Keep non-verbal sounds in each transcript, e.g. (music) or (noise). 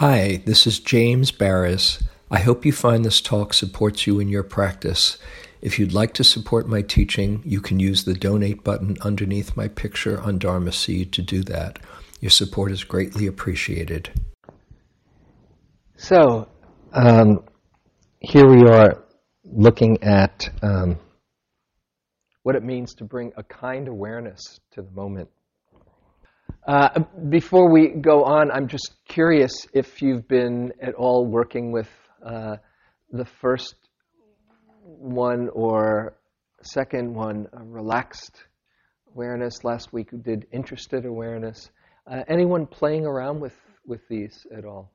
Hi, this is James Baraz. I hope you find this talk supports you in your practice. If you'd like to support my teaching, you can use the donate button underneath my picture on Dharma Seed to do that. Your support is greatly appreciated. So, um, here we are looking at um, what it means to bring a kind awareness to the moment. Uh, before we go on, I'm just curious if you've been at all working with uh, the first one or second one, relaxed awareness. Last week we did interested awareness. Uh, anyone playing around with, with these at all?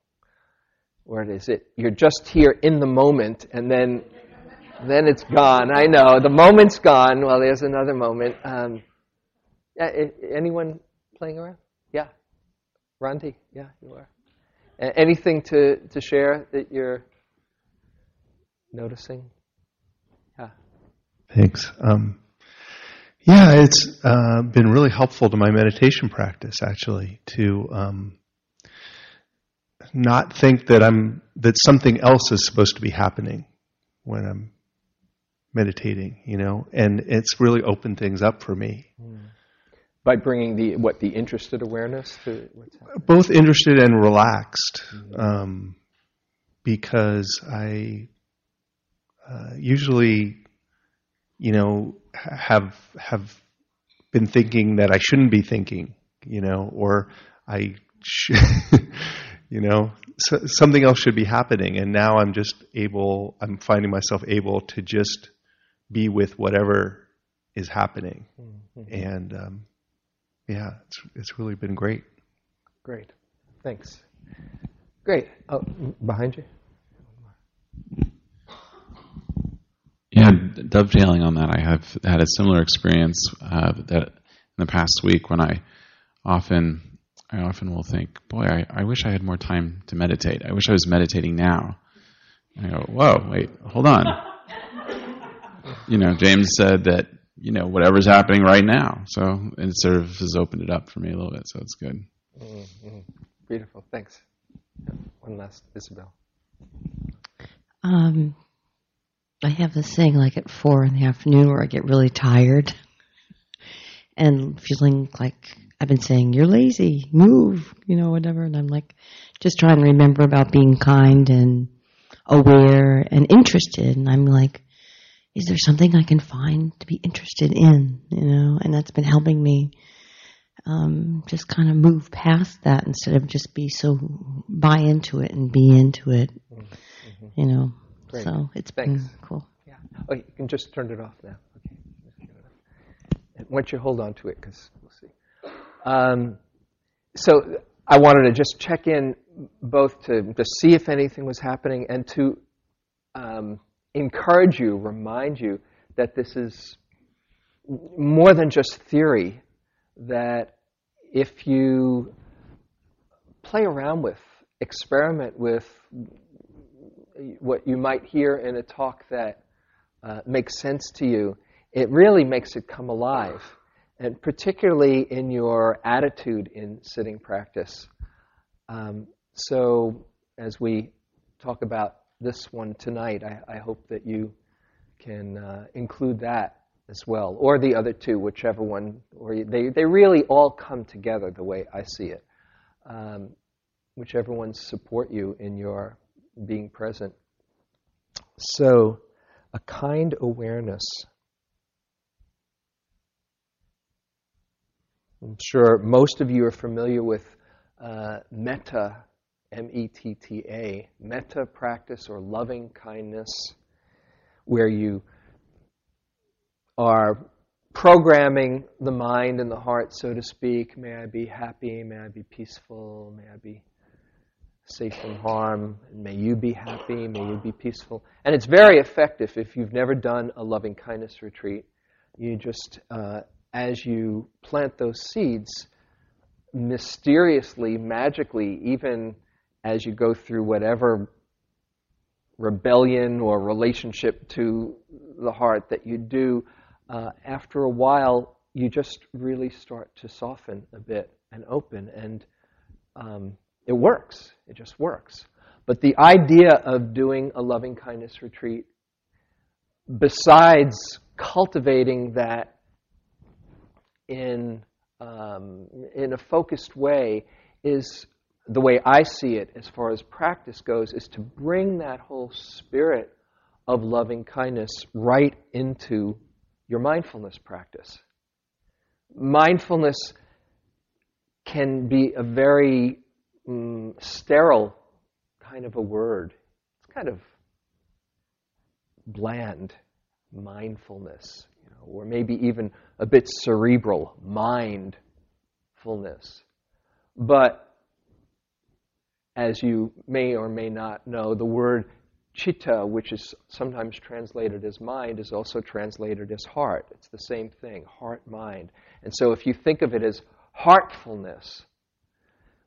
Or is it you're just here in the moment and then then it's gone? I know the moment's gone. Well, there's another moment. Um, anyone playing around? Yeah. Randy, yeah, you are. Anything to, to share that you're noticing? Yeah. Thanks. Um, yeah, it's uh, been really helpful to my meditation practice, actually, to um, not think that I'm that something else is supposed to be happening when I'm meditating, you know, and it's really opened things up for me. Mm. By bringing the what the interested awareness to both interested and relaxed, mm-hmm. um, because I uh, usually, you know, have have been thinking that I shouldn't be thinking, you know, or I, sh- (laughs) you know, so something else should be happening, and now I'm just able. I'm finding myself able to just be with whatever is happening, mm-hmm. and um, yeah, it's it's really been great. Great, thanks. Great. Oh, behind you. Yeah, dovetailing on that, I have had a similar experience uh, that in the past week when I often I often will think, boy, I, I wish I had more time to meditate. I wish I was meditating now. And I go, whoa, wait, hold on. you know, James said that you know, whatever's happening right now. So it sort of has opened it up for me a little bit, so it's good. Mm-hmm. Beautiful. Thanks. One last, Isabel. Um, I have this thing like at four in the afternoon where I get really tired (laughs) and feeling like I've been saying, you're lazy, move, you know, whatever. And I'm like, just trying to remember about being kind and aware and interested. And I'm like, is there something I can find to be interested in, you know? And that's been helping me um, just kind of move past that instead of just be so buy into it and be into it, mm-hmm. you know. Great. So it's Thanks. been cool. Yeah. Oh, you can just turn it off now. Okay. And once you hold on to it, because we'll see. Um, so I wanted to just check in both to, to see if anything was happening and to um, encourage you, remind you that this is more than just theory, that if you play around with, experiment with what you might hear in a talk that uh, makes sense to you, it really makes it come alive. And particularly in your attitude in sitting practice. Um, so, as we talk about this one tonight, I, I hope that you can uh, include that as well, or the other two, whichever one, or they, they really all come together the way I see it. Um, whichever ones support you in your being present. So, a kind awareness. I'm sure most of you are familiar with uh, metta M E T T A, metta practice or loving kindness, where you are programming the mind and the heart, so to speak. May I be happy, may I be peaceful, may I be safe from harm, and may you be happy, may you be peaceful. And it's very effective if you've never done a loving kindness retreat. You just, uh, as you plant those seeds, mysteriously, magically, even as you go through whatever rebellion or relationship to the heart that you do, uh, after a while, you just really start to soften a bit and open, and um, it works. It just works. But the idea of doing a loving kindness retreat, besides cultivating that in, um, in a focused way, is the way I see it as far as practice goes, is to bring that whole spirit of loving kindness right into your mindfulness practice. Mindfulness can be a very um, sterile kind of a word. It's kind of bland, mindfulness, you know, or maybe even a bit cerebral, mindfulness. But as you may or may not know, the word chitta, which is sometimes translated as mind, is also translated as heart. It's the same thing, heart, mind. And so if you think of it as heartfulness,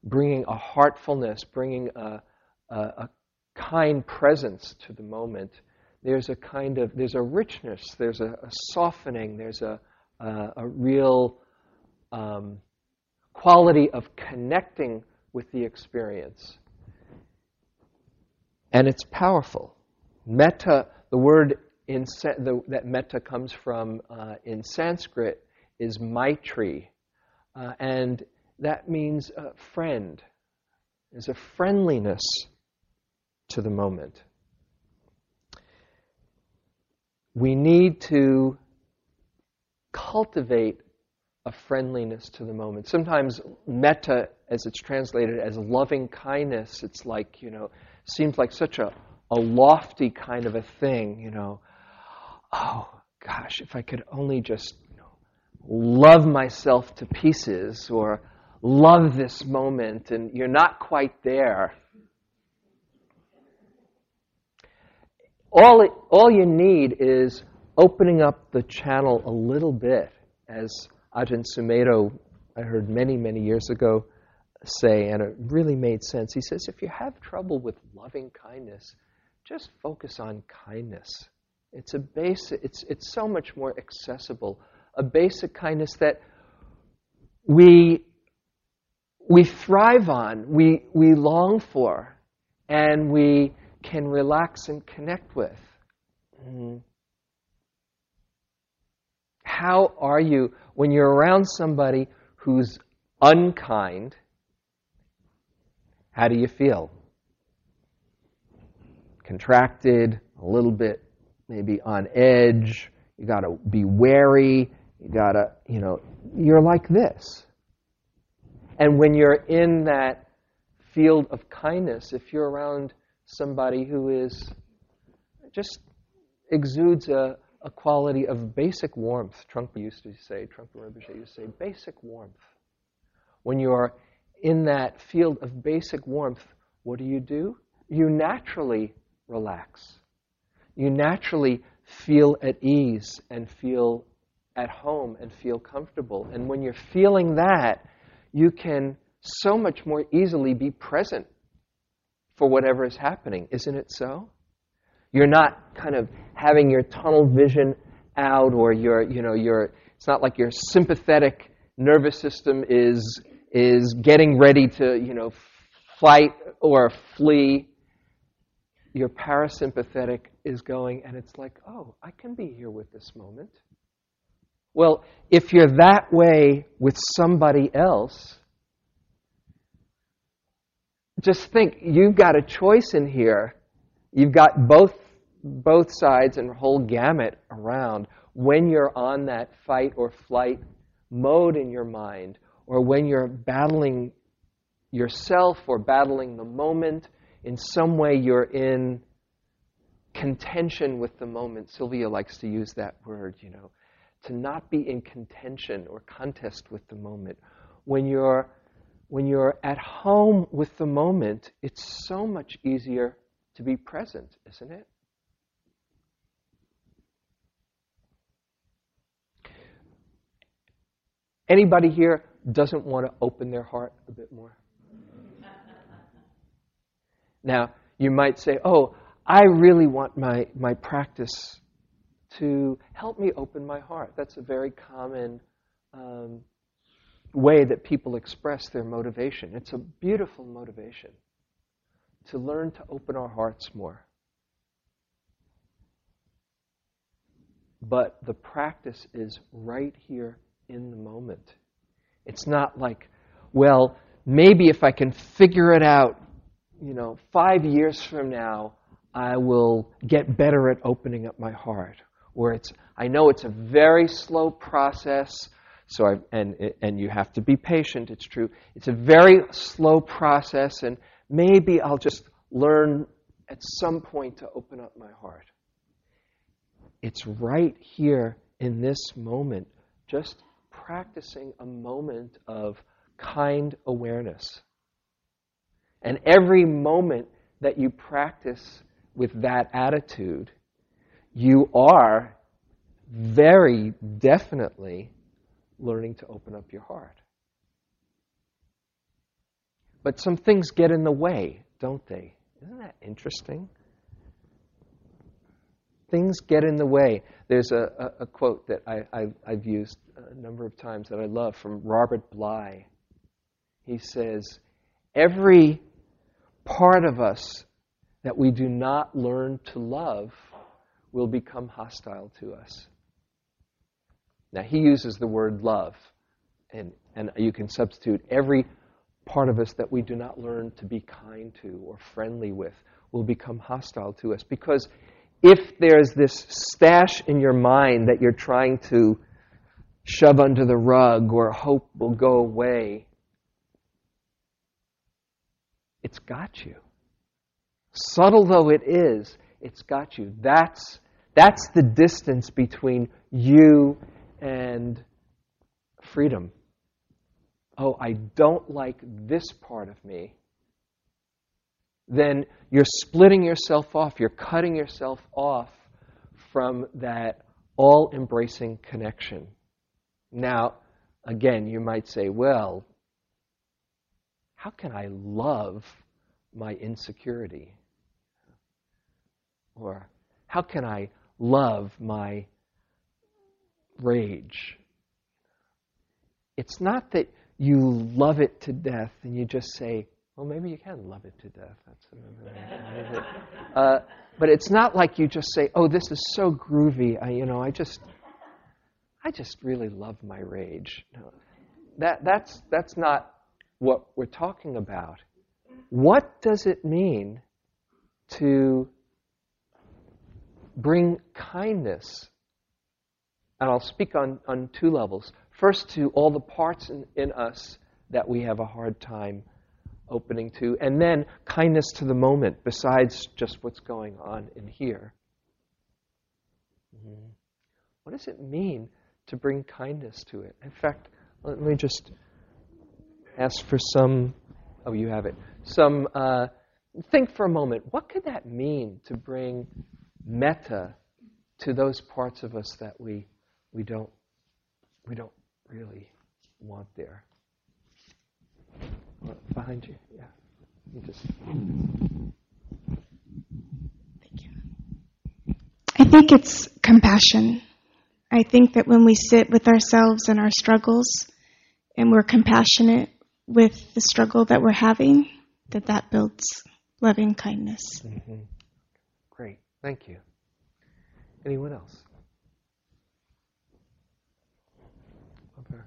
bringing a heartfulness, bringing a, a, a kind presence to the moment, there's a kind of, there's a richness, there's a, a softening, there's a, a, a real um, quality of connecting with the experience. And it's powerful. Metta, the word in, the, that metta comes from uh, in Sanskrit is maitri. Uh, and that means friend. There's a friendliness to the moment. We need to cultivate a friendliness to the moment. Sometimes metta, as it's translated as loving kindness, it's like, you know, seems like such a, a lofty kind of a thing, you know. Oh, gosh, if I could only just you know, love myself to pieces or love this moment, and you're not quite there. All, it, all you need is opening up the channel a little bit, as Ajahn Sumedho, I heard many, many years ago, say, and it really made sense. He says, if you have trouble with loving kindness, just focus on kindness. It's a basic, it's, it's so much more accessible. A basic kindness that we, we thrive on, we, we long for, and we can relax and connect with. Mm-hmm. How are you when you're around somebody who's unkind? How do you feel? Contracted, a little bit maybe on edge. You got to be wary. You got to, you know, you're like this. And when you're in that field of kindness, if you're around somebody who is just exudes a, a quality of basic warmth, Trungpa used to say, Trungpa Rinpoche used to say, basic warmth. When you're in that field of basic warmth, what do you do? You naturally relax. You naturally feel at ease and feel at home and feel comfortable. And when you're feeling that, you can so much more easily be present for whatever is happening. Isn't it so? You're not kind of having your tunnel vision out or your, you know, your, it's not like your sympathetic nervous system is is getting ready to, you know, fight or flee. Your parasympathetic is going, and it's like, oh, I can be here with this moment. Well, if you're that way with somebody else, just think you've got a choice in here. You've got both both sides and whole gamut around when you're on that fight or flight mode in your mind or when you're battling yourself or battling the moment, in some way you're in contention with the moment. Sylvia likes to use that word, you know, to not be in contention or contest with the moment. When you're when you're at home with the moment, it's so much easier to be present, isn't it? Anybody here doesn't want to open their heart a bit more? Now, you might say, oh, I really want my, my practice to help me open my heart. That's a very common um, way that people express their motivation. It's a beautiful motivation. To learn to open our hearts more. But the practice is right here in the moment. It's not like, well, maybe if I can figure it out, you know, five years from now, I will get better at opening up my heart. Or it's, I know it's a very slow process, so I, and, and you have to be patient, it's true. It's a very slow process, and maybe I'll just learn at some point to open up my heart. It's right here in this moment, just practicing a moment of kind awareness. And every moment that you practice with that attitude, you are very definitely learning to open up your heart. But some things get in the way, don't they? Isn't that interesting? Things get in the way. There's a, a, a quote that I, have used a number of times that I love from Robert Bly. He says, Every part of us that we do not learn to love will become hostile to us. Now, he uses the word love, and, and you can substitute every part of us that we do not learn to be kind to or friendly with will become hostile to us. Because if there's this stash in your mind that you're trying to shove under the rug or hope will go away, it's got you. Subtle though it is, it's got you. That's, that's the distance between you and freedom. Oh, I don't like this part of me. Then you're splitting yourself off, you're cutting yourself off from that all embracing connection. Now, again, you might say, well, how can I love my insecurity? Or how can I love my rage? It's not that you love it to death and you just say, well, maybe you can love it to death. That's uh, but it's not like you just say, "Oh, this is so groovy." I, you know, I just, I just really love my rage. No, that that's that's not what we're talking about. What does it mean to bring kindness? And I'll speak on, on two levels. First, to all the parts in, in us that we have a hard time opening to, and then kindness to the moment, besides just what's going on in here. Mm-hmm. What does it mean to bring kindness to it? In fact, let me just ask for some. Oh, you have it. Some. Uh, think for a moment. What could that mean to bring metta to those parts of us that we we don't we don't really want there? behind you. Yeah. You just. Thank you. I think it's compassion. I think that when we sit with ourselves and our struggles and we're compassionate with the struggle that we're having, that that builds loving kindness. Mm-hmm. Great. Thank you. Anyone else? Over.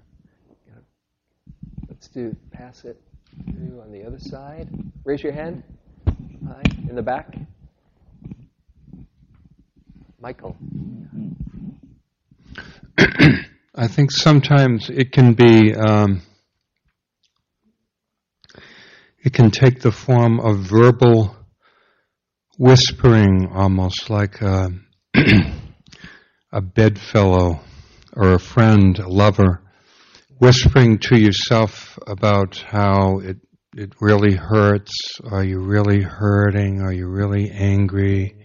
Let's pass it through on the other side. Raise your hand. Hi. In the back. Michael. (clears throat) I think sometimes it can be, um, it can take the form of verbal whispering, almost like a, (clears throat) a bedfellow or a friend, a lover whispering to yourself about how it it really hurts. Are you really hurting? Are you really angry?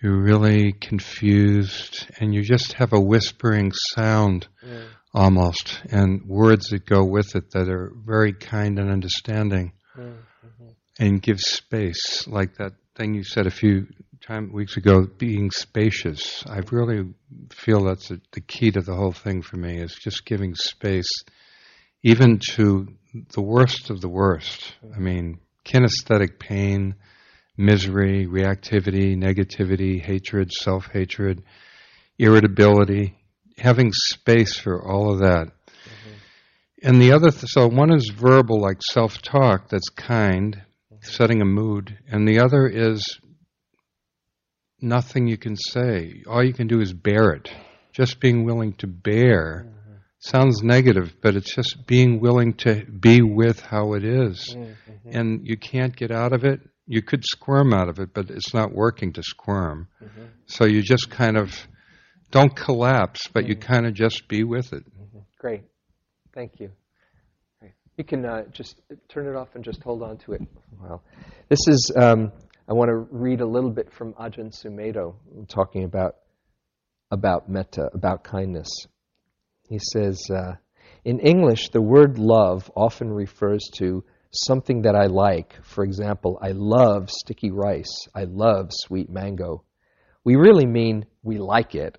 You're really confused, and you just have a whispering sound yeah. almost, and words that go with it that are very kind and understanding, mm-hmm. and give space, like that thing you said a few time weeks ago, being spacious. I really feel that's a, the key to the whole thing for me is just giving space, even to the worst of the worst. I mean, kinesthetic pain, misery, reactivity, negativity, hatred, self hatred, irritability, having space for all of that. Mm-hmm. And the other, th- so one is verbal, like self talk, that's kind, setting a mood, and the other is nothing you can say. All you can do is bear it. Just being willing to bear sounds negative, but it's just being willing to be with how it is. And you can't get out of it. You could squirm out of it, but it's not working to squirm. So you just kind of don't collapse, but you kind of just be with it. Great. Thank you. Great. You can uh, just turn it off and just hold on to it for a while. This is, um, I want to read a little bit from Ajahn Sumedho talking about, about metta, about kindness. He says, uh, in English, the word love often refers to something that I like. For example, I love sticky rice. I love sweet mango. We really mean we like it.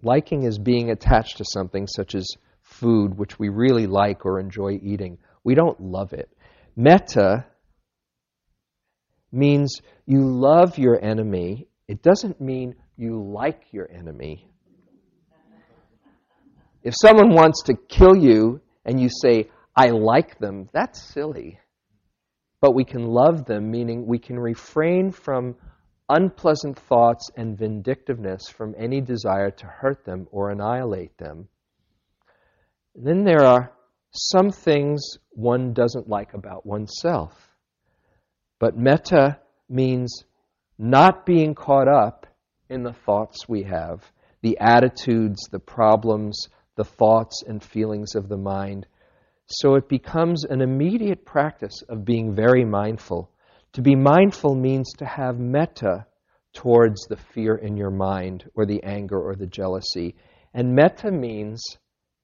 Liking is being attached to something such as food which we really like or enjoy eating. We don't love it. Metta means you love your enemy. It doesn't mean you like your enemy. If someone wants to kill you and you say, I like them, that's silly. But we can love them, meaning we can refrain from unpleasant thoughts and vindictiveness from any desire to hurt them or annihilate them. Then there are some things one doesn't like about oneself. But metta means not being caught up in the thoughts we have, the attitudes, the problems, the thoughts and feelings of the mind. So it becomes an immediate practice of being very mindful. To be mindful means to have metta towards the fear in your mind, or the anger, or the jealousy. And metta means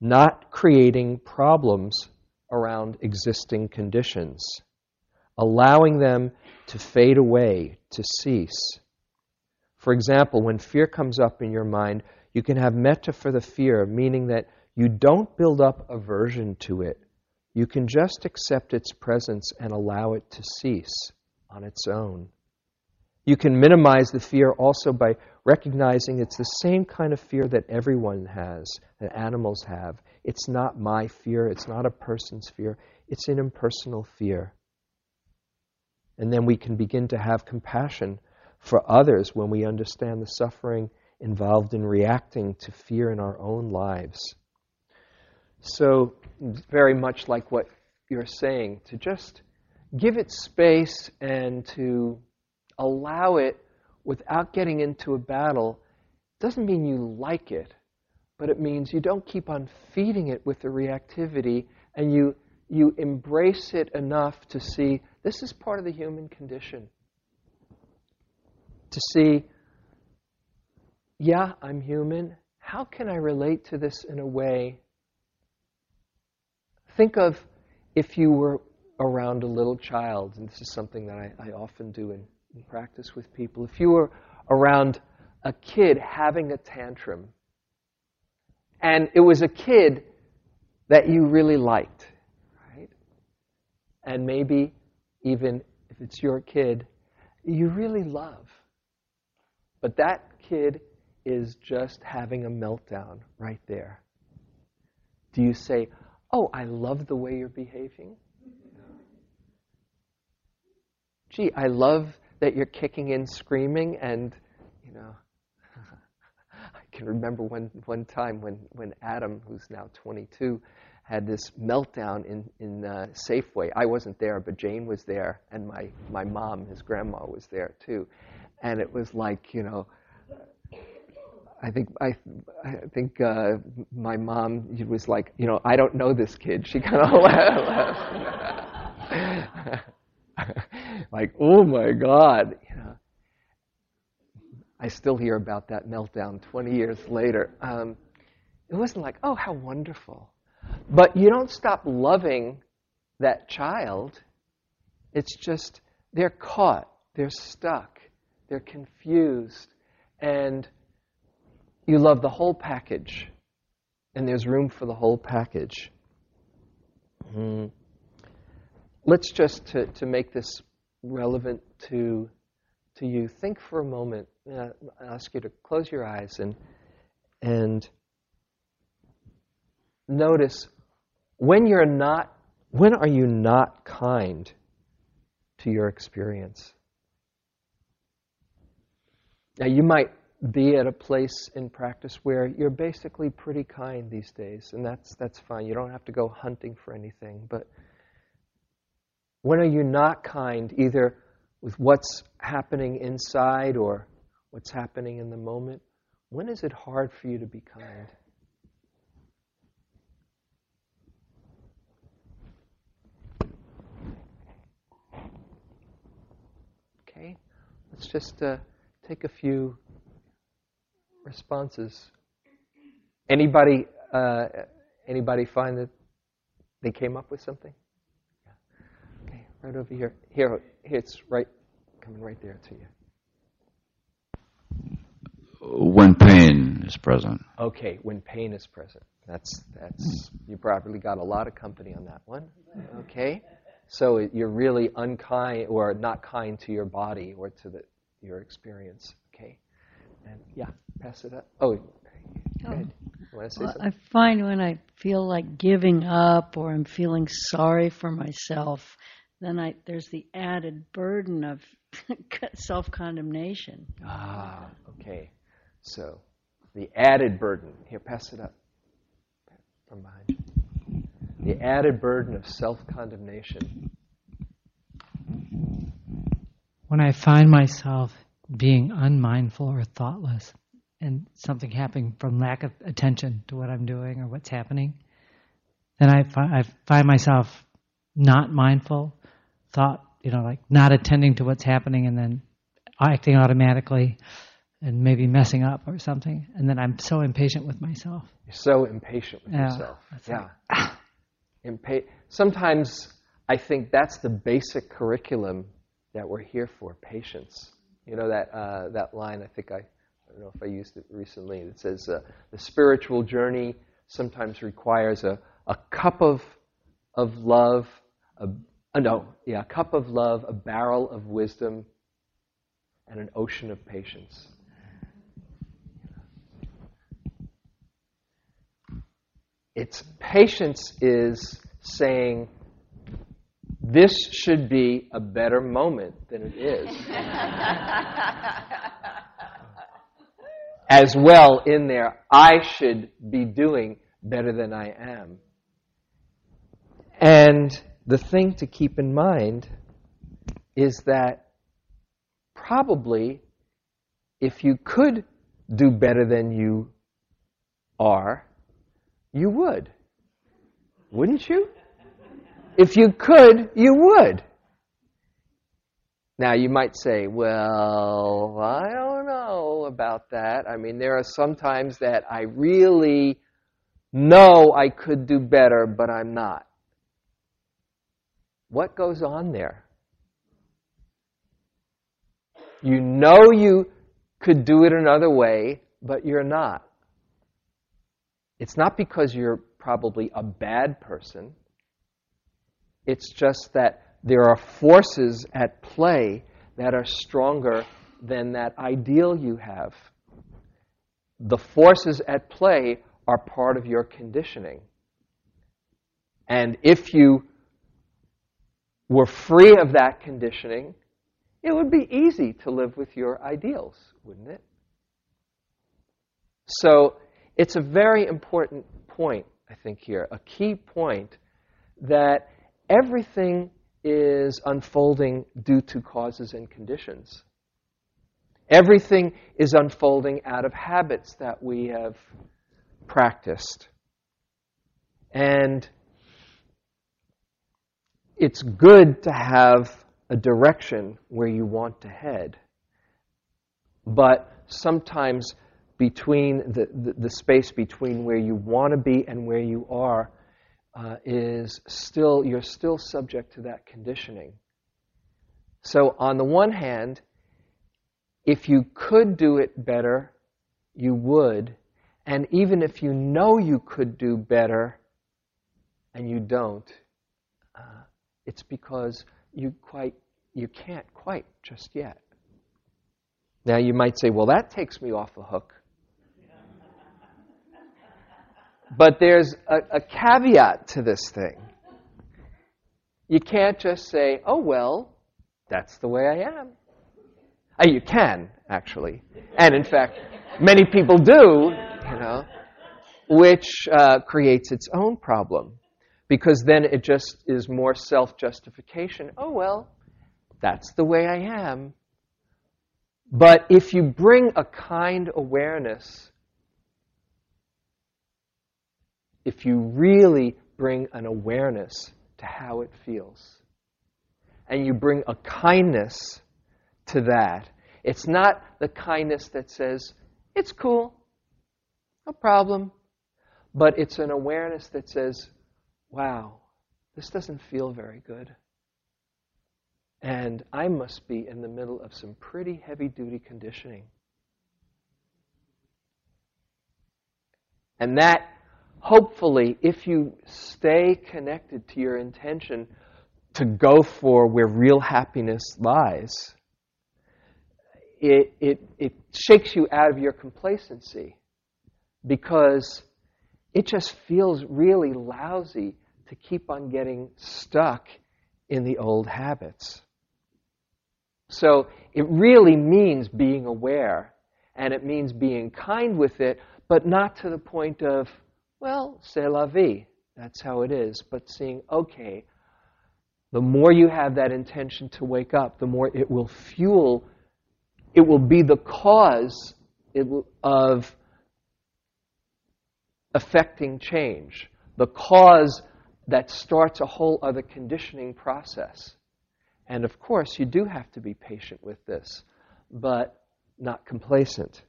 not creating problems around existing conditions, allowing them to fade away, to cease. For example, when fear comes up in your mind, you can have metta for the fear, meaning that you don't build up aversion to it. You can just accept its presence and allow it to cease on its own. You can minimize the fear also by recognizing it's the same kind of fear that everyone has, that animals have. It's not my fear, it's not a person's fear, it's an impersonal fear. And then we can begin to have compassion for others when we understand the suffering involved in reacting to fear in our own lives. So, very much like what you're saying, to just give it space and to allow it without getting into a battle doesn't mean you like it, but it means you don't keep on feeding it with the reactivity and you, you embrace it enough to see this is part of the human condition. To see, yeah, I'm human. How can I relate to this in a way? Think of if you were around a little child, and this is something that I, I often do in, in practice with people. If you were around a kid having a tantrum, and it was a kid that you really liked, right? And maybe even if it's your kid, you really love. But that kid is just having a meltdown right there. Do you say, Oh, I love the way you're behaving? Gee, I love that you're kicking and screaming and, you know, (laughs) I can remember one, one time when, when Adam, who's now 22, had this meltdown in, in uh, Safeway. I wasn't there, but Jane was there, and my, my mom, his grandma, was there too. And it was like, you know, I think I, I think uh, my mom was like, you know, I don't know this kid. She kind of (laughs) laughed. (laughs) like, oh my God, you know. I still hear about that meltdown 20 years later. Um, it wasn't like, oh, how wonderful. But you don't stop loving that child. It's just they're caught, they're stuck, they're confused, and you love the whole package. And there's room for the whole package. Mm. let's just to, to make this relevant to to you. Think for a moment. Uh, I ask you to close your eyes and and notice when you're not. When are you not kind to your experience? Now you might be at a place in practice where you're basically pretty kind these days, and that's that's fine. You don't have to go hunting for anything. But when are you not kind, either with what's happening inside or what's happening in the moment? When is it hard for you to be kind? Okay, let's just uh, take a few responses. Anybody, uh, anybody find that they came up with something? Yeah. Okay, right over here. Here, it's right, coming right there to you. When pain is present. Okay, when pain is present. That's that's you probably got a lot of company on that one. Okay, so you're really unkind or not kind to your body or to the, your experience. Okay, and yeah, pass it up. Oh, go ahead. You want to say Well, something? I find when I feel like giving up or I'm feeling sorry for myself, then I there's the added burden of (laughs) self condemnation. Ah, okay. So the added burden. Here, pass it up from behind. The added burden of self condemnation. When I find myself being unmindful or thoughtless and something happening from lack of attention to what I'm doing or what's happening, then I, fi- I find myself not mindful, thought, you know, like not attending to what's happening and then acting automatically and maybe messing up or something. And then I'm so impatient with myself. You're so impatient with Yeah, yourself. Yeah. Ah. Impa- Sometimes I think that's the basic curriculum that we're here for patience. You know that, uh, that line, I think I, I don't know if I used it recently, it says, uh, the spiritual journey sometimes requires a, a cup of, of love, a, uh, no, yeah, a cup of love, a barrel of wisdom, and an ocean of patience. It's patience is saying this should be a better moment than it is. (laughs) As well in there, I should be doing better than I am. And the thing to keep in mind is that probably if you could do better than you are, you would. Wouldn't you? If you could, you would. Now, you might say, well, I don't know about that. I mean, there are some times that I really know I could do better, but I'm not. What goes on there? You know you could do it another way, but you're not. It's not because you're probably a bad person. It's just that there are forces at play that are stronger than that ideal you have. The forces at play are part of your conditioning. And if you were free of that conditioning, it would be easy to live with your ideals, wouldn't it? So it's a very important point, I think, here, a key point that everything is unfolding due to causes and conditions. Everything is unfolding out of habits that we have practiced. And it's good to have a direction where you want to head. But sometimes between the, the, the space between where you want to be and where you are uh, is still, you're still subject to that conditioning. So, on the one hand, if you could do it better, you would. And even if you know you could do better and you don't, uh, it's because you quite you can't quite just yet. Now you might say, well, that takes me off the hook. But there's a, a caveat to this thing. You can't just say, oh, well, that's the way I am. Uh, you can, actually. And in fact, many people do, you know, which uh, creates its own problem. Because then it just is more self justification. Oh, well, that's the way I am. But if you bring a kind awareness, if you really bring an awareness to how it feels, and you bring a kindness to that, it's not the kindness that says, it's cool, no problem, but it's an awareness that says, wow, this doesn't feel very good. And I must be in the middle of some pretty heavy duty conditioning. And that, hopefully, if you stay connected to your intention to go for where real happiness lies, it, it, it shakes you out of your complacency because it just feels really lousy to keep on getting stuck in the old habits. So it really means being aware, and it means being kind with it, but not to the point of, well, c'est la vie. That's how it is. But seeing, okay, the more you have that intention to wake up, the more it will fuel, it will be the cause of affecting change, the cause that starts a whole other conditioning process. And of course, you do have to be patient with this, but not complacent.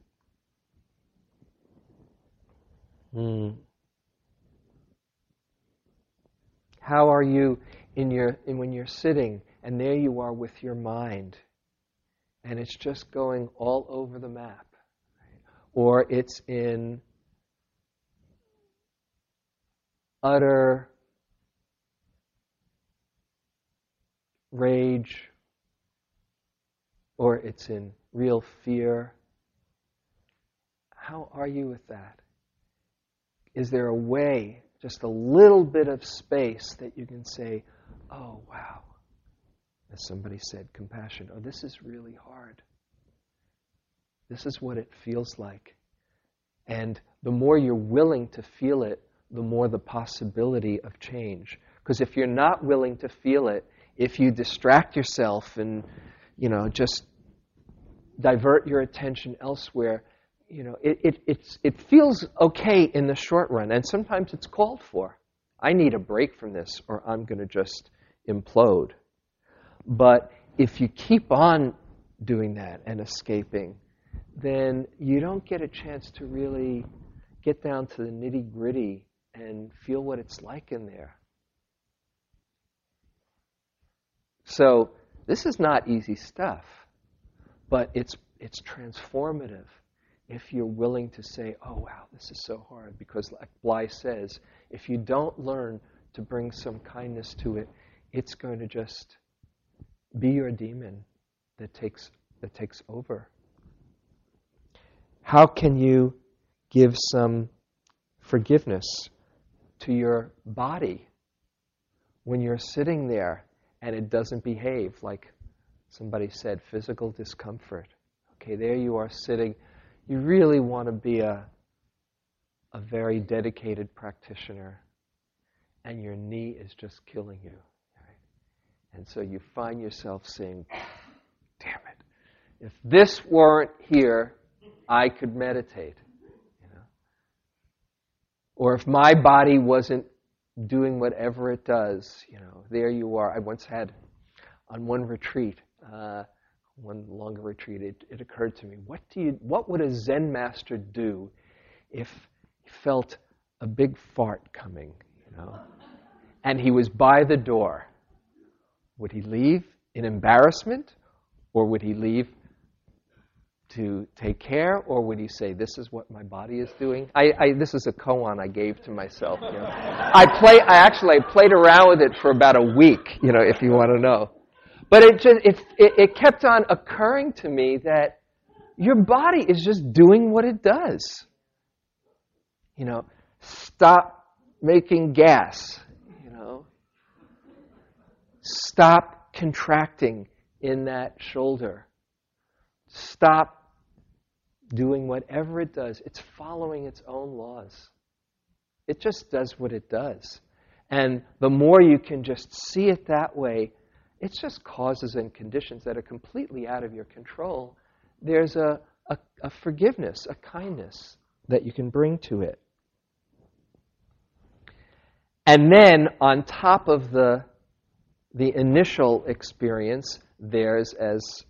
Mm. How are you in your in when you're sitting and there you are with your mind and it's just going all over the map or it's in utter rage, or it's in real fear. How are you with that? Is there a way, just a little bit of space, that you can say, oh, wow, as somebody said, compassion, oh, this is really hard. This is what it feels like. And the more you're willing to feel it, the more the possibility of change. Because if you're not willing to feel it, if you distract yourself and, you know, just divert your attention elsewhere, you know, it, it, it feels okay in the short run, and sometimes it's called for. I need a break from this, or I'm going to just implode. But if you keep on doing that and escaping, then you don't get a chance to really get down to the nitty gritty and feel what it's like in there. So this is not easy stuff, but it's it's transformative if you're willing to say, "Oh wow, this is so hard." Because, like Bly says, if you don't learn to bring some kindness to it, it's going to just be your demon that takes that takes over. How can you give some forgiveness to your body when you're sitting there and it doesn't behave like somebody said physical discomfort okay there you are sitting you really want to be a a very dedicated practitioner and your knee is just killing you right? and so you find yourself saying damn it if this weren't here i could meditate you know or if my body wasn't doing whatever it does. You know, there you are. I once had on one retreat, uh, one longer retreat, it, it occurred to me: what do you, what would a Zen master do if he felt a big fart coming? You know, and he was by the door. Would he leave in embarrassment, or would he leave to take care, or would he say, "This is what my body is doing"? I, I this is a koan I gave to myself. You know. I play. I actually I played around with it for about a week. You know, if you want to know, but it just it, it, it kept on occurring to me that your body is just doing what it does. You know, stop making gas. You know, stop contracting in that shoulder. Stop doing whatever it does. It's following its own laws. It just does what it does. And the more you can just see it that way, it's just causes and conditions that are completely out of your control. There's a, a, a forgiveness, a kindness that you can bring to it. And then on top of the, the initial experience, there's, as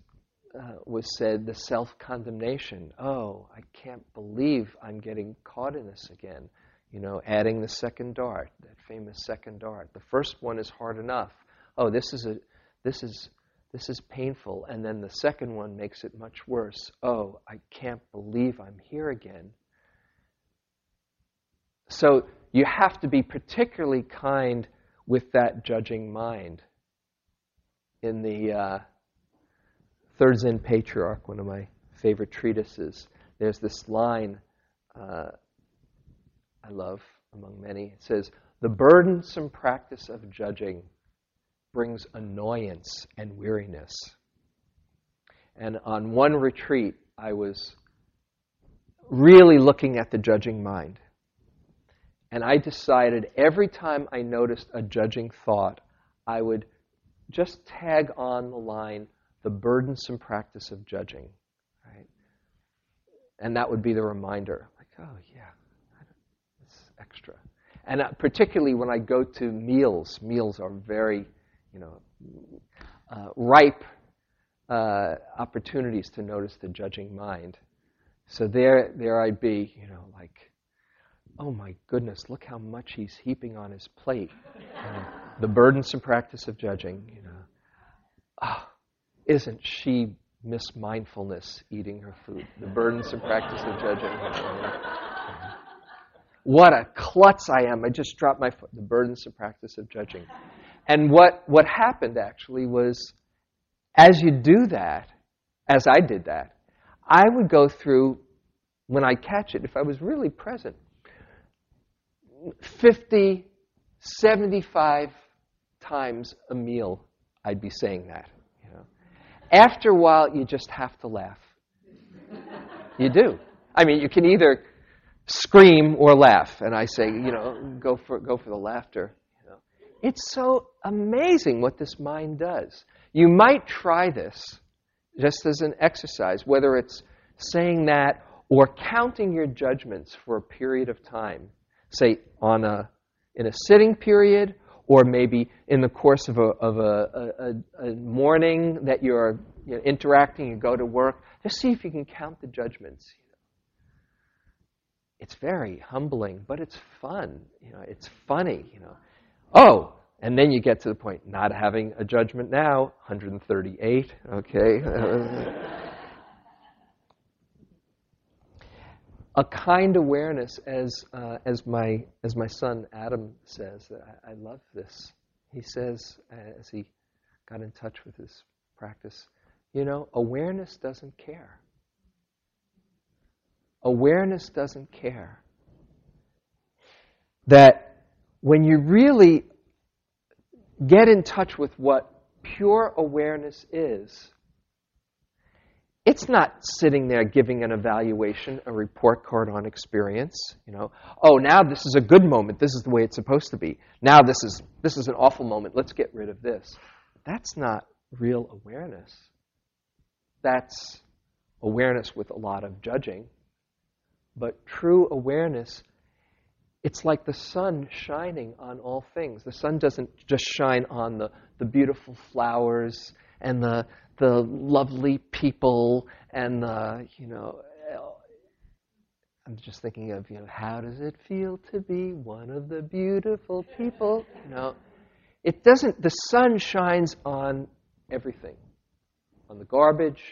uh, was said, the self condemnation. Oh, I can't believe I'm getting caught in this again. You know, adding the second dart, that famous second dart. The first one is hard enough. Oh, this is a, this is, this is painful. And then the second one makes it much worse. Oh, I can't believe I'm here again. So you have to be particularly kind with that judging mind. In the uh, Third Zen Patriarch, one of my favorite treatises, there's this line uh, I love among many. It says, The burdensome practice of judging brings annoyance and weariness. And on one retreat, I was really looking at the judging mind. And I decided every time I noticed a judging thought, I would just tag on the line, the burdensome practice of judging. Right? And that would be the reminder, like, oh, yeah, it's extra. And uh, particularly when I go to meals, meals are very, you know, uh, ripe uh, opportunities to notice the judging mind. So there, there I'd be, you know, like, oh my goodness, look how much he's heaping on his plate. the burdensome practice of judging, you know. Oh, isn't she miss mindfulness eating her food? The burdensome practice of judging. what a klutz I am. I just dropped my foot. The burdensome practice of judging. And what, what happened actually was, as you do that, as I did that, I would go through, when I catch it, if I was really present, 50, 75 times a meal, I'd be saying that. You know. After a while, you just have to laugh. you do. I mean, you can either scream or laugh, and I say, you know, go for go for the laughter. It's so amazing what this mind does. You might try this just as an exercise, whether it's saying that or counting your judgments for a period of time say on a in a sitting period or maybe in the course of a, of a, a, a morning that you're you know, interacting, you go to work, just see if you can count the judgments. It's very humbling, but it's fun. You know, it's funny. You know, oh, and then you get to the point not having a judgment now, 138. Okay. (laughs) a kind awareness, as uh, as my as my son Adam says. I, I love this. He says as he got in touch with his practice, you know, awareness doesn't care. Awareness doesn't care. That when you really get in touch with what pure awareness is, it's not sitting there giving an evaluation, a report card on experience. You know, oh, now this is a good moment. This is the way it's supposed to be. Now this is this is an awful moment. Let's get rid of this. That's not real awareness. That's awareness with a lot of judging. But true awareness, it's like the sun shining on all things. The sun doesn't just shine on the, the beautiful flowers and the the lovely people and the, you know, I'm just thinking of, you know, how does it feel to be one of the beautiful people? You know, it doesn't, the sun shines on everything on the garbage,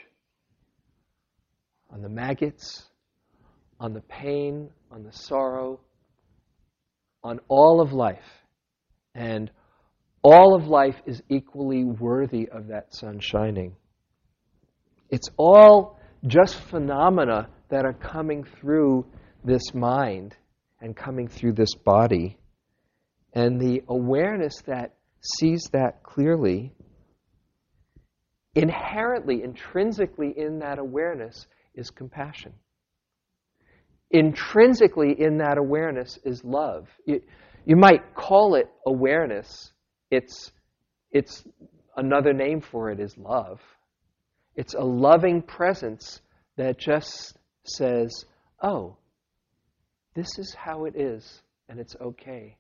on the maggots, on the pain, on the sorrow, on all of life. And all of life is equally worthy of that sun shining. It's all just phenomena that are coming through this mind and coming through this body. And the awareness that sees that clearly, inherently, intrinsically in that awareness is compassion. Intrinsically in that awareness is love. You, you might call it awareness. It's, it's another name for it is love. It's a loving presence that just says, oh, this is how it is, and it's okay.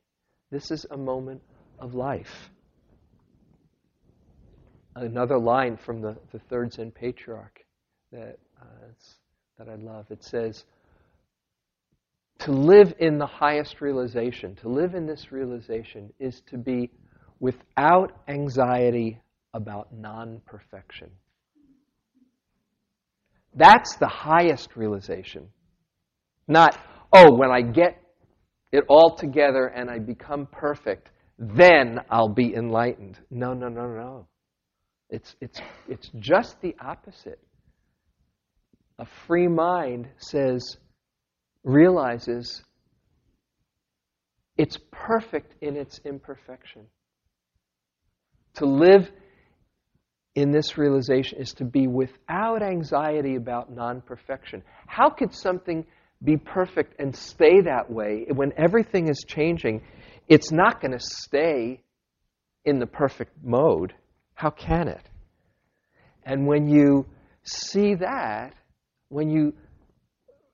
This is a moment of life. Another line from the, the third Zen patriarch that, uh, that I love. It says, to live in the highest realization, to live in this realization, is to be without anxiety about non perfection. That's the highest realization. Not, oh, when I get it all together and I become perfect, then I'll be enlightened. No, no, no, no. It's, it's, it's just the opposite. A free mind says, realizes it's perfect in its imperfection. To live in this realization is to be without anxiety about non perfection. How could something be perfect and stay that way when everything is changing? It's not going to stay in the perfect mode. How can it? And when you see that, when you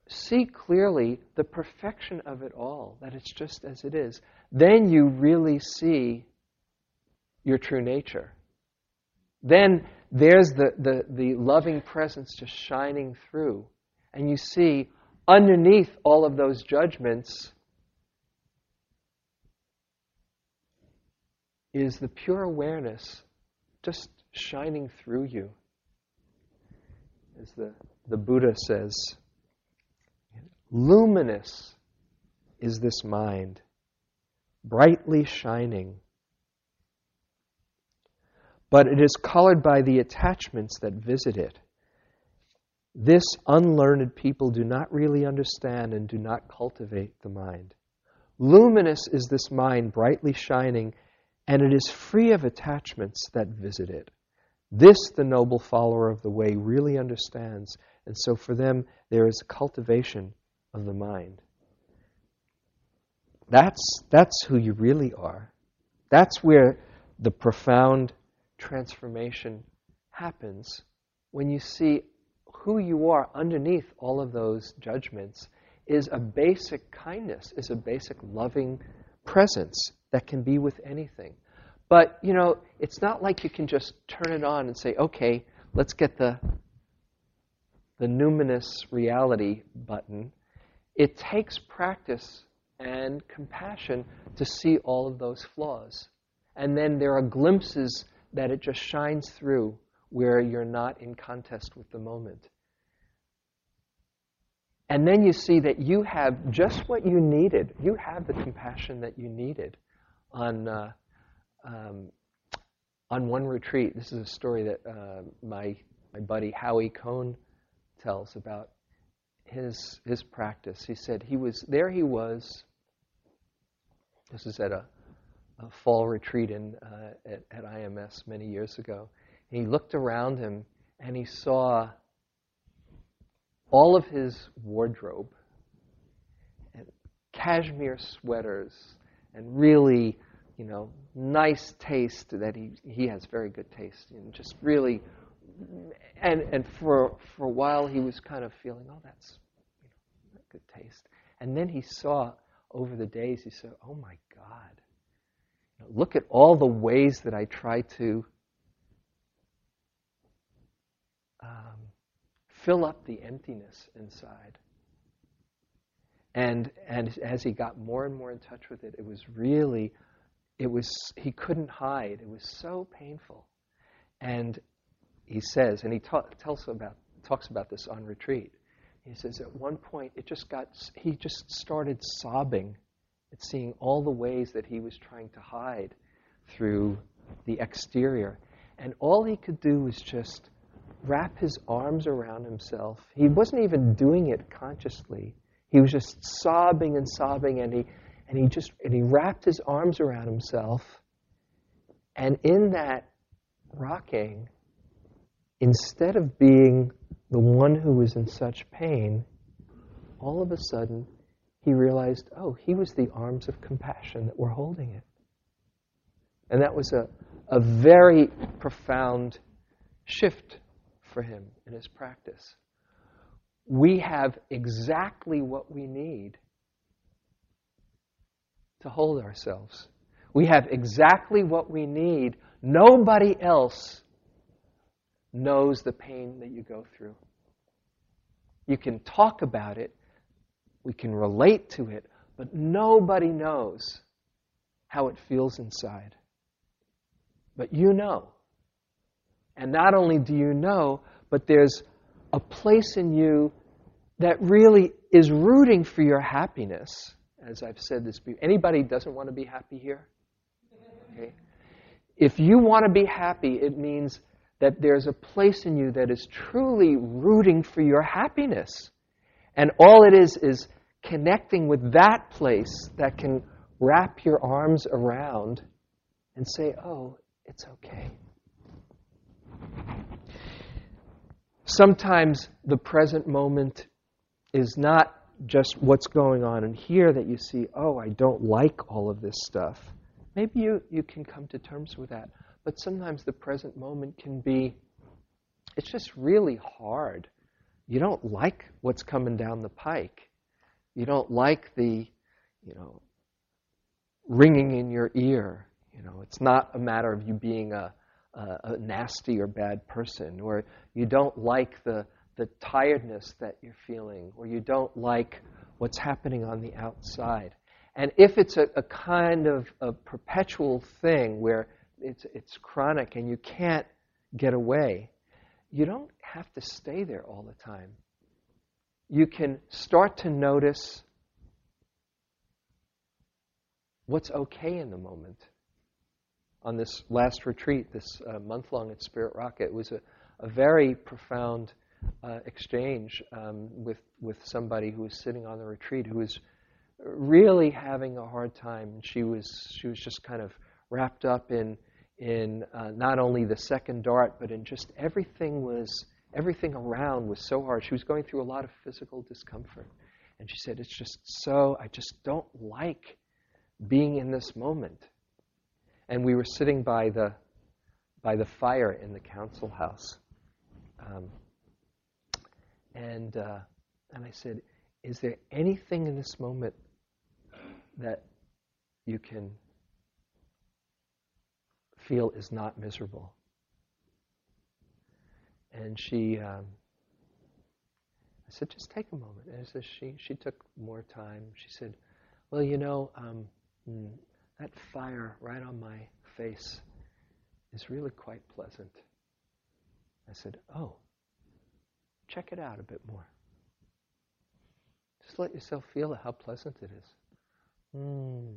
see clearly the perfection of it all, that it's just as it is, then you really see your true nature then there's the, the, the loving presence just shining through. And you see underneath all of those judgments is the pure awareness just shining through you. As the, the Buddha says, luminous is this mind, brightly shining but it is colored by the attachments that visit it. This unlearned people do not really understand and do not cultivate the mind. Luminous is this mind, brightly shining, and it is free of attachments that visit it. This the noble follower of the way really understands, and so for them there is cultivation of the mind. That's, that's who you really are. That's where the profound transformation happens when you see who you are underneath all of those judgments is a basic kindness, is a basic loving presence that can be with anything. But, you know, it's not like you can just turn it on and say, okay, let's get the, the numinous reality button. It takes practice and compassion to see all of those flaws. And then there are glimpses that it just shines through where you're not in contest with the moment. And then you see that you have just what you needed. You have the compassion that you needed on, uh, um, on one retreat. This is a story that uh, my, my buddy Howie Cohn tells about his, his practice. He said he was, there he was, this is at a a fall retreat in, uh, at, at IMS many years ago. And he looked around him and he saw all of his wardrobe and cashmere sweaters and really, you know, nice taste that he, he has very good taste and just really and and for for a while he was kind of feeling, oh that's you know, good taste. And then he saw over the days he said, Oh my God, Look at all the ways that I try to um, fill up the emptiness inside. And, and as he got more and more in touch with it, it was really, it was, he couldn't hide. It was so painful. And he says, and he ta- tells about, talks about this on retreat. He says at one point it just got he just started sobbing at seeing all the ways that he was trying to hide through the exterior. And all he could do was just wrap his arms around himself. He wasn't even doing it consciously. He was just sobbing and sobbing and he and he just and he wrapped his arms around himself. And in that rocking, instead of being the one who was in such pain, all of a sudden he realized, oh, he was the arms of compassion that were holding it. And that was a, a very profound shift for him in his practice. We have exactly what we need to hold ourselves. We have exactly what we need. Nobody else knows the pain that you go through. You can talk about it, we can relate to it, but nobody knows how it feels inside. But you know. And not only do you know, but there's a place in you that really is rooting for your happiness. As I've said this before, anybody doesn't want to be happy here? Okay. If you want to be happy, it means that there's a place in you that is truly rooting for your happiness. And all it is is connecting with that place that can wrap your arms around and say, oh, it's okay. Sometimes the present moment is not just what's going on in here that you see, oh, I don't like all of this stuff. Maybe you, you can come to terms with that. But sometimes the present moment can be, it's just really hard. You don't like what's coming down the pike. You don't like the, you know, ringing in your ear. You know, it's not a matter of you being a, a, a nasty or bad person, or you don't like the, the tiredness that you're feeling, or you don't like what's happening on the outside. And if it's a, a kind of a perpetual thing where it's, it's chronic and you can't get away, you don't have to stay there all the time. You can start to notice what's okay in the moment. On this last retreat, this uh, month long at Spirit Rock, it was a, a very profound uh, exchange um, with, with somebody who was sitting on the retreat who was really having a hard time. She was, she was just kind of wrapped up in, in uh, not only the second dart, but in just everything was, everything around was so hard. She was going through a lot of physical discomfort. And she said, It's just so, I just don't like being in this moment. And we were sitting by the, by the fire in the council house. Um, and, uh, and I said, Is there anything in this moment that you can feel is not miserable? And she, um, I said, just take a moment. And she, she took more time. She said, well, you know, um, mm, that fire right on my face is really quite pleasant. I said, oh, check it out a bit more. Just let yourself feel how pleasant it is. Mm.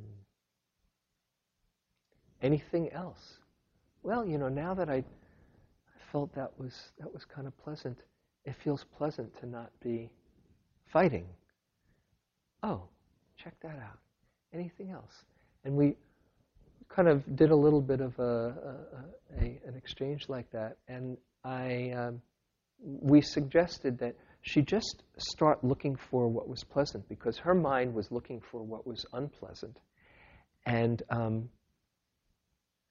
Anything else? Well, you know, now that I, I felt that was that was kind of pleasant, it feels pleasant to not be fighting. Oh, check that out. Anything else? And we kind of did a little bit of a, a, a an exchange like that, and I um, we suggested that she just start looking for what was pleasant because her mind was looking for what was unpleasant, and um,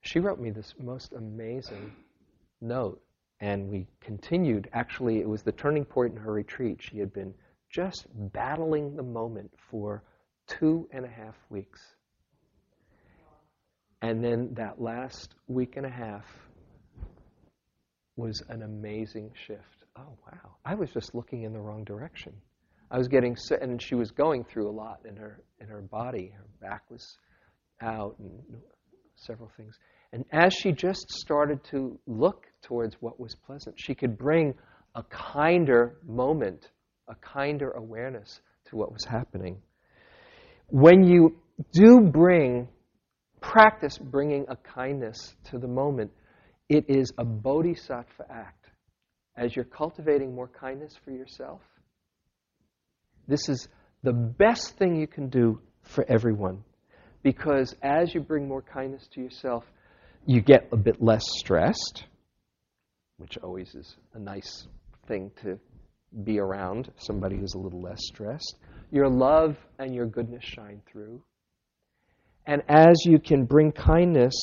she wrote me this most amazing note, and we continued. Actually, it was the turning point in her retreat. She had been just battling the moment for two and a half weeks. And then that last week and a half was an amazing shift. Oh, wow. I was just looking in the wrong direction. I was getting sick, and she was going through a lot in her, in her body. Her back was out and several things. And as she just started to look towards what was pleasant, she could bring a kinder moment a kinder awareness to what was happening. When you do bring, practice bringing a kindness to the moment, it is a bodhisattva act. As you're cultivating more kindness for yourself, this is the best thing you can do for everyone. Because as you bring more kindness to yourself, you get a bit less stressed, which always is a nice thing to be around, somebody who's a little less stressed. Your love and your goodness shine through. And as you can bring kindness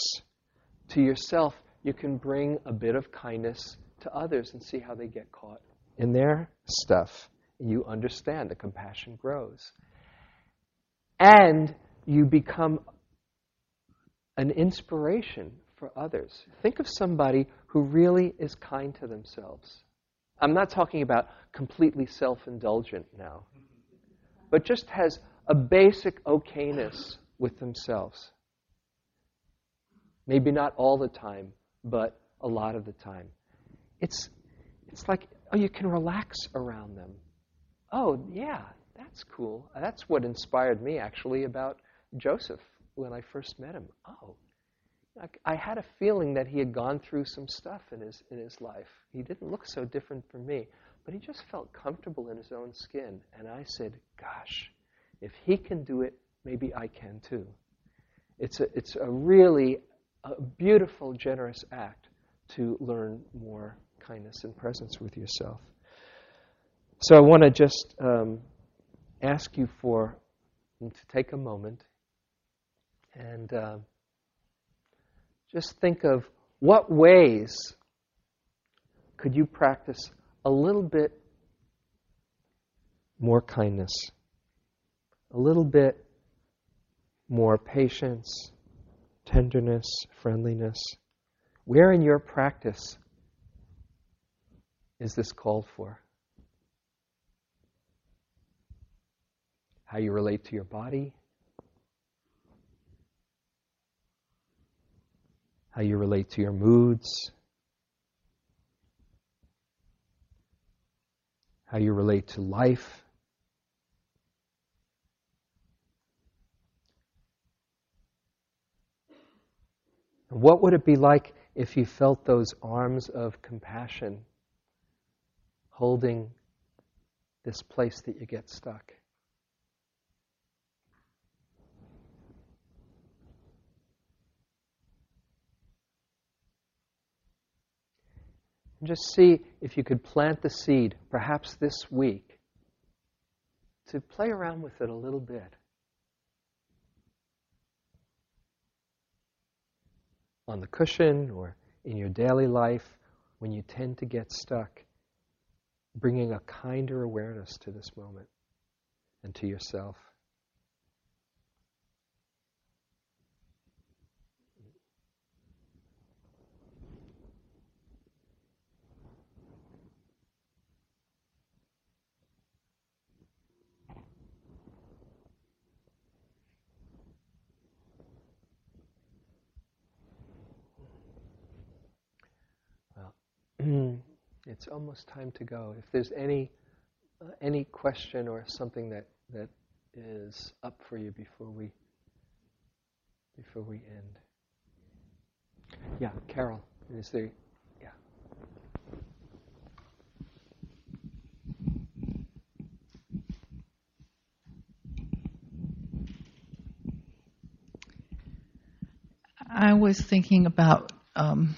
to yourself, you can bring a bit of kindness to others and see how they get caught in their stuff. You understand the compassion grows. And you become an inspiration for others. Think of somebody who really is kind to themselves. I'm not talking about completely self indulgent now, but just has a basic okayness with themselves. Maybe not all the time, but a lot of the time. It's, it's like, oh, you can relax around them. Oh, yeah, that's cool. That's what inspired me actually about Joseph when I first met him. Oh, I had a feeling that he had gone through some stuff in his, in his life. He didn't look so different from me, but he just felt comfortable in his own skin. And I said, gosh, if he can do it, maybe I can too. It's a, it's a really a beautiful, generous act to learn more kindness and presence with yourself. So I want to just um, ask you for to take a moment and. Uh, just think of what ways could you practice a little bit more kindness, a little bit more patience, tenderness, friendliness. Where in your practice is this called for? How you relate to your body, how you relate to your moods, how you relate to life. What would it be like if you felt those arms of compassion holding this place that you get stuck? And just see if you could plant the seed, perhaps this week, to play around with it a little bit. On the cushion or in your daily life, when you tend to get stuck, bringing a kinder awareness to this moment and to yourself. It's almost time to go. If there's any uh, any question or something that that is up for you before we before we end. Yeah, Carol, is there? Yeah. I was thinking about um,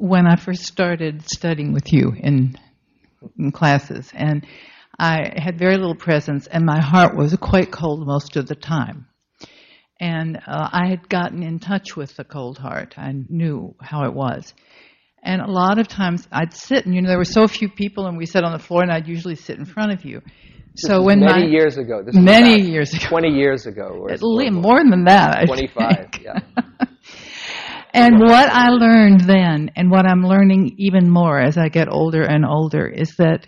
when I first started studying with you in, in classes, and I had very little presence, and my heart was quite cold most of the time. And uh, I had gotten in touch with the cold heart. I knew how it was. And a lot of times I'd sit, and you know, there were so few people, and we sat on the floor, and I'd usually sit in front of you. So when many my, years ago, this many years ago, twenty years ago, at least more than that, twenty-five, yeah. (laughs) And what I learned then, and what I'm learning even more as I get older and older, is that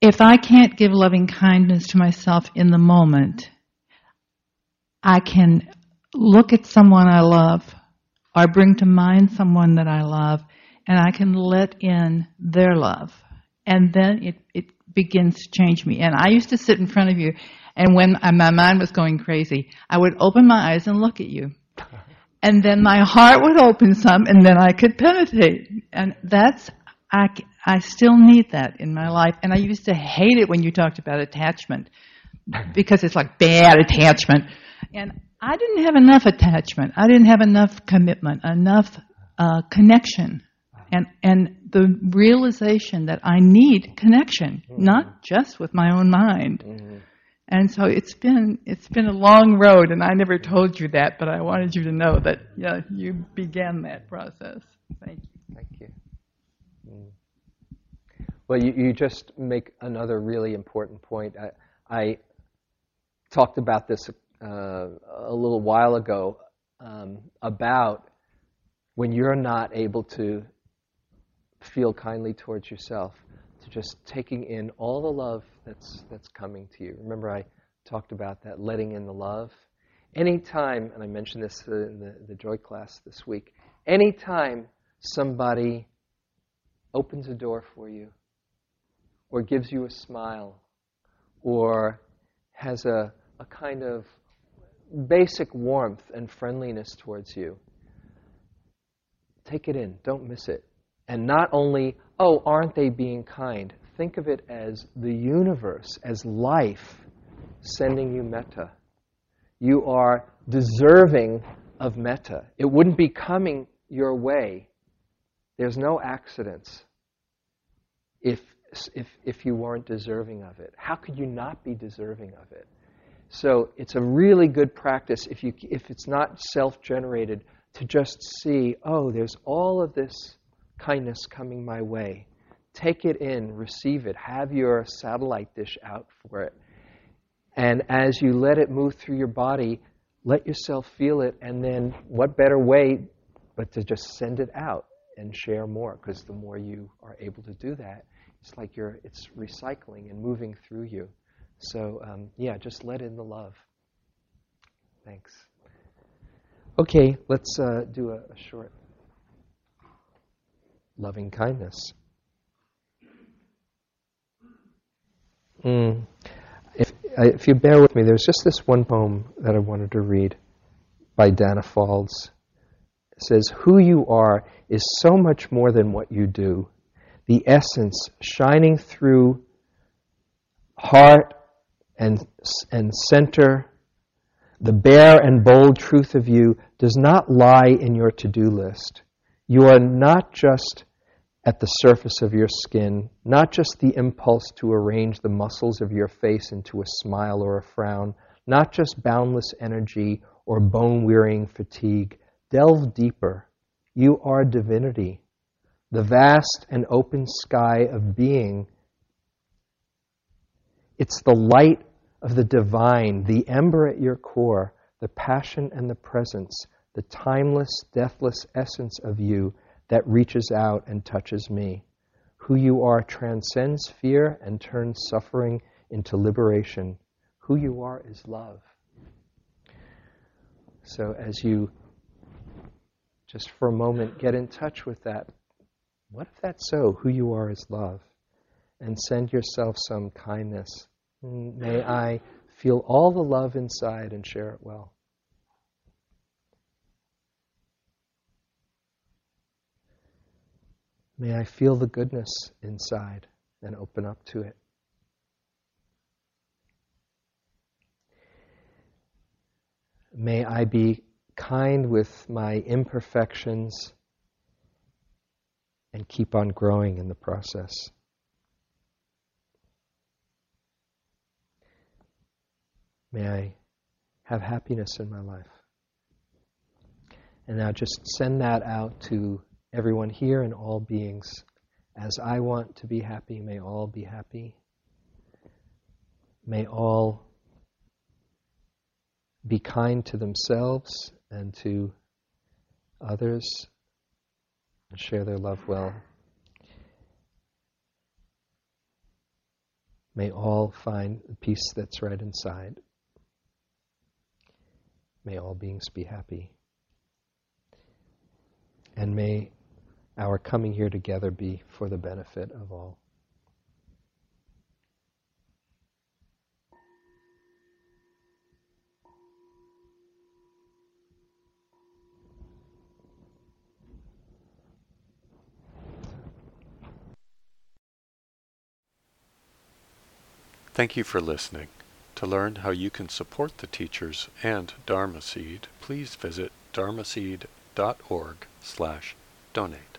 if I can't give loving kindness to myself in the moment, I can look at someone I love or bring to mind someone that I love and I can let in their love. And then it, it begins to change me. And I used to sit in front of you, and when my mind was going crazy, I would open my eyes and look at you. And then my heart would open some, and then I could penetrate. And that's, I, I still need that in my life. And I used to hate it when you talked about attachment, because it's like bad attachment. And I didn't have enough attachment. I didn't have enough commitment, enough uh, connection and and the realization that I need connection, mm-hmm. not just with my own mind. Mm-hmm. And so it's been it's been a long road, and I never told you that, but I wanted you to know that yeah, you began that process. Thank you. Thank you. Mm. Well, you, you just make another really important point. I, I talked about this uh, a little while ago um, about when you're not able to feel kindly towards yourself, to just taking in all the love that's, that's coming to you. Remember, I talked about that, letting in the love. Anytime, and I mentioned this in the, the joy class this week, anytime somebody opens a door for you, or gives you a smile, or has a, a kind of basic warmth and friendliness towards you, take it in. Don't miss it. And not only, oh, aren't they being kind? Think of it as the universe, as life sending you metta. You are deserving of metta. It wouldn't be coming your way. There's no accidents if, if, if you weren't deserving of it. How could you not be deserving of it? So it's a really good practice if, you, if it's not self generated to just see, oh, there's all of this kindness coming my way. Take it in, receive it, have your satellite dish out for it. And as you let it move through your body, let yourself feel it, and then what better way but to just send it out and share more? Because the more you are able to do that, it's like you're it's recycling and moving through you. So um, yeah, just let in the love. Thanks. Okay, let's uh, do a, a short loving kindness. Mm. If, if you bear with me, there's just this one poem that I wanted to read by Danna Faulds. It says, Who you are is so much more than what you do. The essence shining through heart and, and center, the bare and bold truth of you does not lie in your to do list. You are not just at the surface of your skin, not just the impulse to arrange the muscles of your face into a smile or a frown, not just boundless energy or bone wearying fatigue. Delve deeper. You are divinity, the vast and open sky of being. It's the light of the divine, the ember at your core, the passion and the presence, the timeless, deathless essence of you that reaches out and touches me. Who you are transcends fear and turns suffering into liberation. Who you are is love. So, as you just for a moment get in touch with that, what if that's so? Who you are is love. And send yourself some kindness. May I feel all the love inside and share it well. May I feel the goodness inside and open up to it. May I be kind with my imperfections and keep on growing in the process. May I have happiness in my life. And now just send that out to everyone here and all beings. As I want to be happy, may all be happy. May all be kind to themselves and to others and share their love well. May all find the peace that's right inside. May all beings be happy. And may our coming here together be for the benefit of all. Thank you for listening. To learn how you can support the teachers and Dharma Seed, please visit dharmaseed.org slash donate.